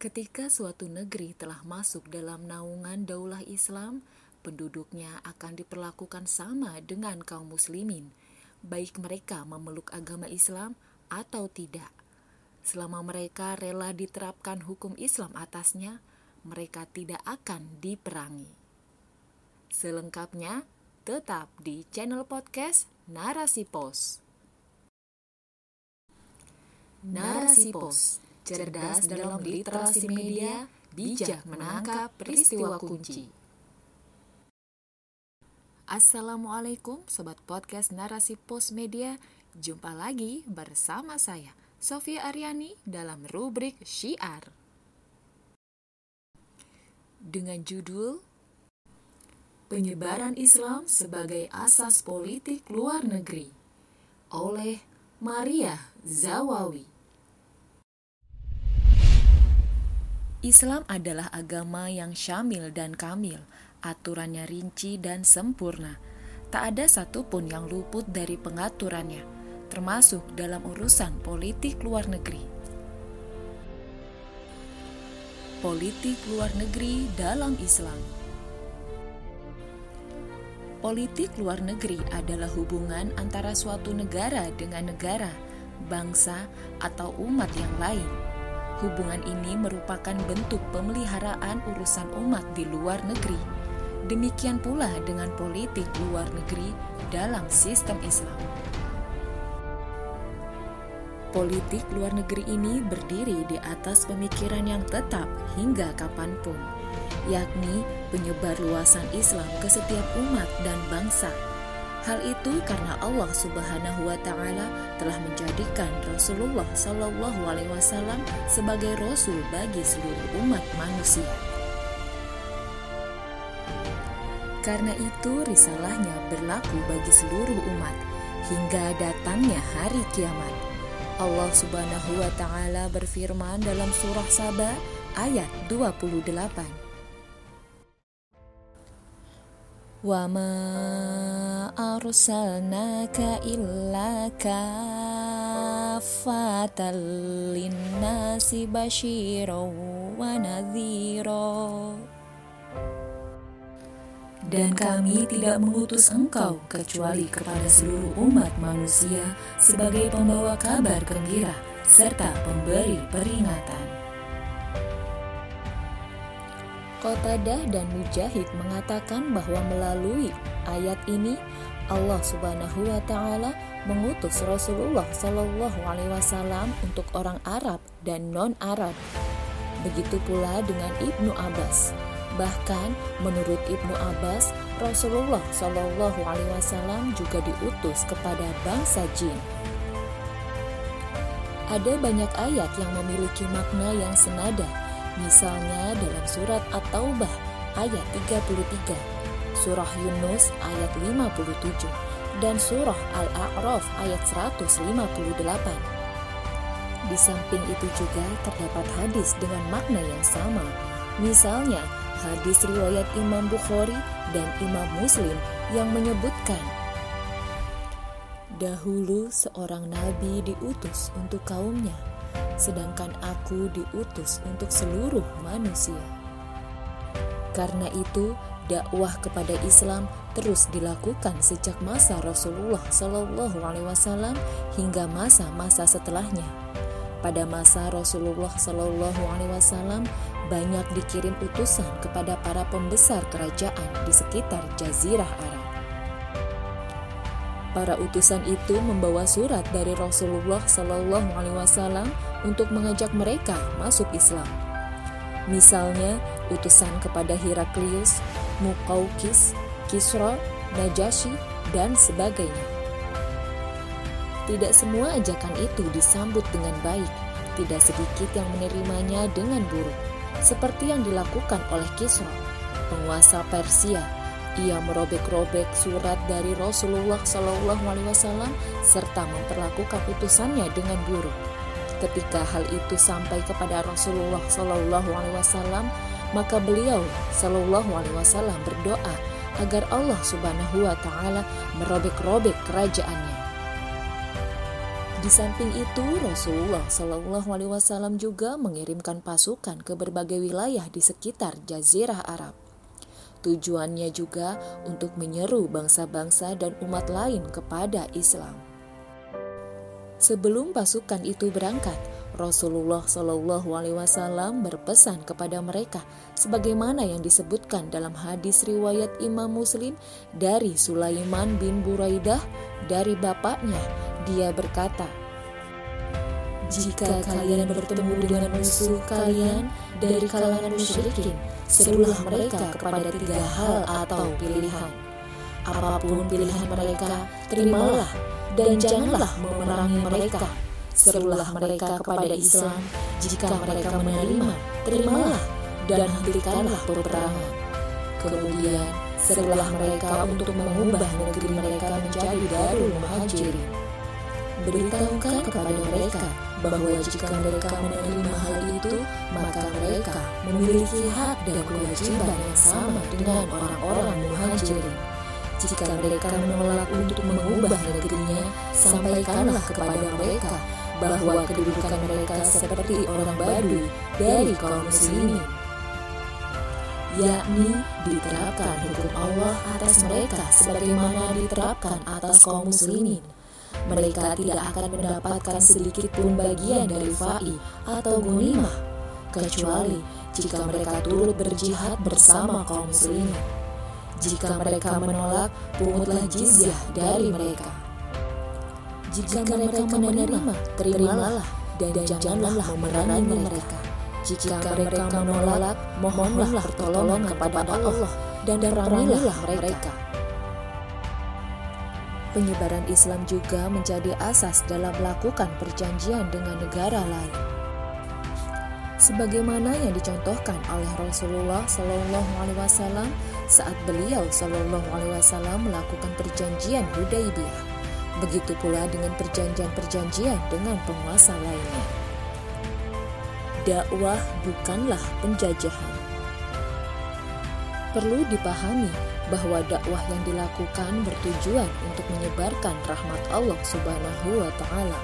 Ketika suatu negeri telah masuk dalam naungan daulah Islam, penduduknya akan diperlakukan sama dengan kaum muslimin, baik mereka memeluk agama Islam atau tidak. Selama mereka rela diterapkan hukum Islam atasnya, mereka tidak akan diperangi. Selengkapnya, tetap di channel podcast Narasi Pos. Narasi Pos, cerdas dalam literasi media, bijak menangkap peristiwa kunci. Assalamualaikum Sobat Podcast Narasi Pos Media. Jumpa lagi bersama saya Sofia Aryani dalam rubrik Syiar. Dengan judul Penyebaran Islam sebagai Asas Politik Luar Negeri oleh Maria Zawawi Islam adalah agama yang syamil dan kamil aturannya rinci dan sempurna. Tak ada satupun yang luput dari pengaturannya, termasuk dalam urusan politik luar negeri. Politik luar negeri dalam Islam Politik luar negeri adalah hubungan antara suatu negara dengan negara, bangsa, atau umat yang lain. Hubungan ini merupakan bentuk pemeliharaan urusan umat di luar negeri Demikian pula dengan politik luar negeri dalam sistem Islam. Politik luar negeri ini berdiri di atas pemikiran yang tetap hingga kapan pun, yakni penyebar luasan Islam ke setiap umat dan bangsa. Hal itu karena Allah Subhanahu wa taala telah menjadikan Rasulullah Shallallahu alaihi wasallam sebagai rasul bagi seluruh umat manusia. Karena itu risalahnya berlaku bagi seluruh umat hingga datangnya hari kiamat. Allah Subhanahu wa taala berfirman dalam surah Saba ayat 28. Wa ma arsalnaka illa kaffatan linnasi basyiran wa nadhira dan kami tidak mengutus engkau kecuali kepada seluruh umat manusia sebagai pembawa kabar gembira serta pemberi peringatan. Qatadah dan Mujahid mengatakan bahwa melalui ayat ini Allah Subhanahu wa taala mengutus Rasulullah Shallallahu alaihi wasallam untuk orang Arab dan non-Arab. Begitu pula dengan Ibnu Abbas Bahkan menurut Ibnu Abbas, Rasulullah Shallallahu Alaihi Wasallam juga diutus kepada bangsa jin. Ada banyak ayat yang memiliki makna yang senada, misalnya dalam surat At-Taubah ayat 33, surah Yunus ayat 57, dan surah Al-A'raf ayat 158. Di samping itu juga terdapat hadis dengan makna yang sama, misalnya hadis riwayat Imam Bukhari dan Imam Muslim yang menyebutkan Dahulu seorang nabi diutus untuk kaumnya, sedangkan aku diutus untuk seluruh manusia. Karena itu, dakwah kepada Islam terus dilakukan sejak masa Rasulullah Shallallahu Alaihi Wasallam hingga masa-masa setelahnya. Pada masa Rasulullah Shallallahu Alaihi Wasallam, banyak dikirim utusan kepada para pembesar kerajaan di sekitar Jazirah Arab. Para utusan itu membawa surat dari Rasulullah Shallallahu Alaihi Wasallam untuk mengajak mereka masuk Islam. Misalnya, utusan kepada Heraklius, Muqawqis, Kisra, Najasyi, dan sebagainya. Tidak semua ajakan itu disambut dengan baik, tidak sedikit yang menerimanya dengan buruk seperti yang dilakukan oleh Kisra, penguasa Persia. Ia merobek-robek surat dari Rasulullah Shallallahu Alaihi Wasallam serta memperlakukan utusannya dengan buruk. Ketika hal itu sampai kepada Rasulullah Shallallahu Alaihi Wasallam, maka beliau Shallallahu Alaihi Wasallam berdoa agar Allah Subhanahu Wa Taala merobek-robek kerajaannya. Di samping itu, Rasulullah Shallallahu Alaihi Wasallam juga mengirimkan pasukan ke berbagai wilayah di sekitar Jazirah Arab. Tujuannya juga untuk menyeru bangsa-bangsa dan umat lain kepada Islam. Sebelum pasukan itu berangkat, Rasulullah Shallallahu Alaihi Wasallam berpesan kepada mereka, sebagaimana yang disebutkan dalam hadis riwayat Imam Muslim dari Sulaiman bin Buraidah dari bapaknya. Dia berkata, "Jika kalian bertemu dengan musuh kalian dari kalangan musyrikin, serulah mereka kepada tiga hal atau pilihan. Apa pun pilihan mereka, terimalah dan janganlah memerangi mereka." Serulah mereka kepada Islam. Jika mereka menerima, terimalah dan hentikanlah peperangan. Kemudian, serulah mereka untuk mengubah negeri mereka menjadi Darul Muhajirin. Beritahukan kepada mereka bahwa jika mereka menerima hal itu, maka mereka memiliki hak dan kewajiban yang sama dengan orang-orang muhajirin. Jika mereka menolak untuk mengubah negerinya, sampaikanlah kepada mereka bahwa kedudukan mereka seperti orang Badui dari kaum muslimin yakni diterapkan hukum Allah atas mereka sebagaimana diterapkan atas kaum muslimin. Mereka tidak akan mendapatkan sedikit pun bagian dari fa'i atau gunimah, kecuali jika mereka turut berjihad bersama kaum muslimin. Jika mereka menolak, pungutlah jizyah dari mereka. Jika mereka menerima, terimalah dan janganlah memerangi mereka. Jika mereka menolak, mohonlah pertolongan kepada Allah dan perangilah mereka. Penyebaran Islam juga menjadi asas dalam melakukan perjanjian dengan negara lain. Sebagaimana yang dicontohkan oleh Rasulullah Shallallahu Alaihi Wasallam saat beliau Shallallahu Alaihi Wasallam melakukan perjanjian Hudaybiyah. Begitu pula dengan perjanjian-perjanjian dengan penguasa lainnya. Dakwah bukanlah penjajahan. Perlu dipahami bahwa dakwah yang dilakukan bertujuan untuk menyebarkan rahmat Allah Subhanahu wa taala.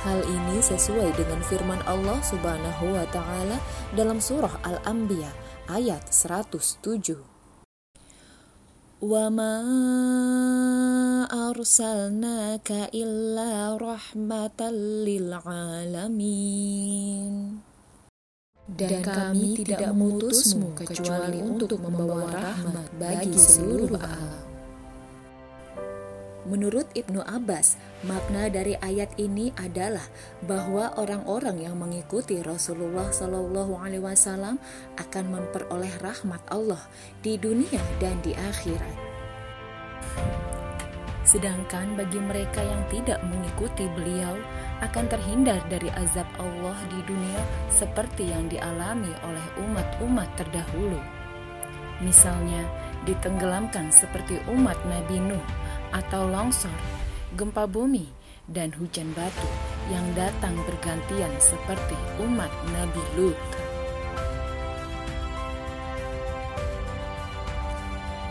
Hal ini sesuai dengan firman Allah Subhanahu wa taala dalam surah Al-Anbiya ayat 107. وما أرسلناك إلا رحمة للعالمين Dan kami tidak mengutusmu kecuali untuk membawa rahmat bagi seluruh alam. Menurut Ibnu Abbas, makna dari ayat ini adalah bahwa orang-orang yang mengikuti Rasulullah Shallallahu Alaihi Wasallam akan memperoleh rahmat Allah di dunia dan di akhirat. Sedangkan bagi mereka yang tidak mengikuti beliau akan terhindar dari azab Allah di dunia seperti yang dialami oleh umat-umat terdahulu. Misalnya, ditenggelamkan seperti umat Nabi Nuh atau longsor, gempa bumi, dan hujan batu yang datang bergantian seperti umat Nabi Lut.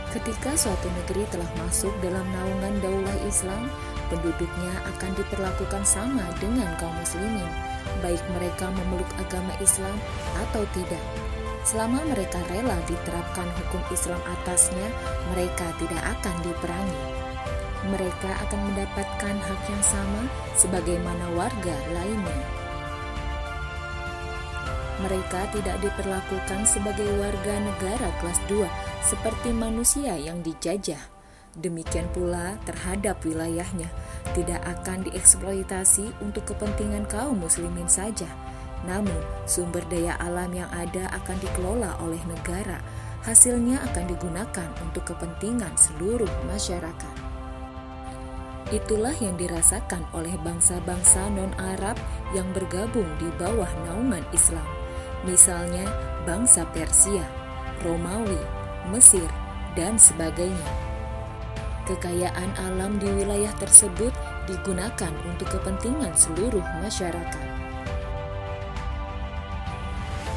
Ketika suatu negeri telah masuk dalam naungan daulah Islam, penduduknya akan diperlakukan sama dengan kaum muslimin, baik mereka memeluk agama Islam atau tidak. Selama mereka rela diterapkan hukum Islam atasnya, mereka tidak akan diperangi mereka akan mendapatkan hak yang sama sebagaimana warga lainnya. Mereka tidak diperlakukan sebagai warga negara kelas 2 seperti manusia yang dijajah. Demikian pula terhadap wilayahnya tidak akan dieksploitasi untuk kepentingan kaum muslimin saja. Namun, sumber daya alam yang ada akan dikelola oleh negara. Hasilnya akan digunakan untuk kepentingan seluruh masyarakat. Itulah yang dirasakan oleh bangsa-bangsa non-Arab yang bergabung di bawah naungan Islam. Misalnya bangsa Persia, Romawi, Mesir, dan sebagainya. Kekayaan alam di wilayah tersebut digunakan untuk kepentingan seluruh masyarakat.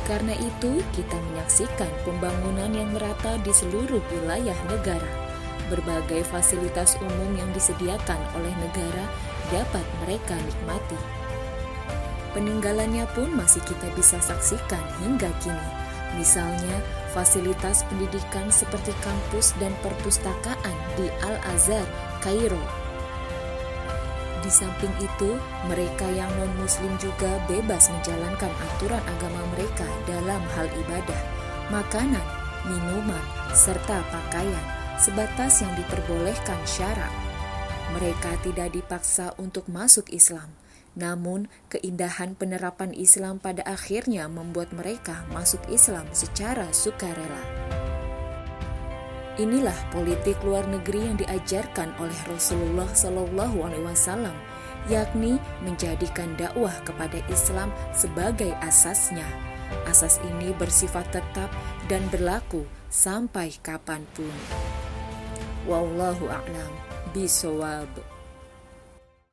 Karena itu, kita menyaksikan pembangunan yang merata di seluruh wilayah negara berbagai fasilitas umum yang disediakan oleh negara dapat mereka nikmati. Peninggalannya pun masih kita bisa saksikan hingga kini. Misalnya, fasilitas pendidikan seperti kampus dan perpustakaan di Al-Azhar, Kairo. Di samping itu, mereka yang non-muslim juga bebas menjalankan aturan agama mereka dalam hal ibadah, makanan, minuman, serta pakaian sebatas yang diperbolehkan syarak. Mereka tidak dipaksa untuk masuk Islam, namun, keindahan penerapan Islam pada akhirnya membuat mereka masuk Islam secara sukarela. Inilah politik luar negeri yang diajarkan oleh Rasulullah Shallallahu Alaihi Wasallam, yakni menjadikan dakwah kepada Islam sebagai asasnya. Asas ini bersifat tetap dan berlaku sampai kapan pun. Wallahu a'lam bisawab.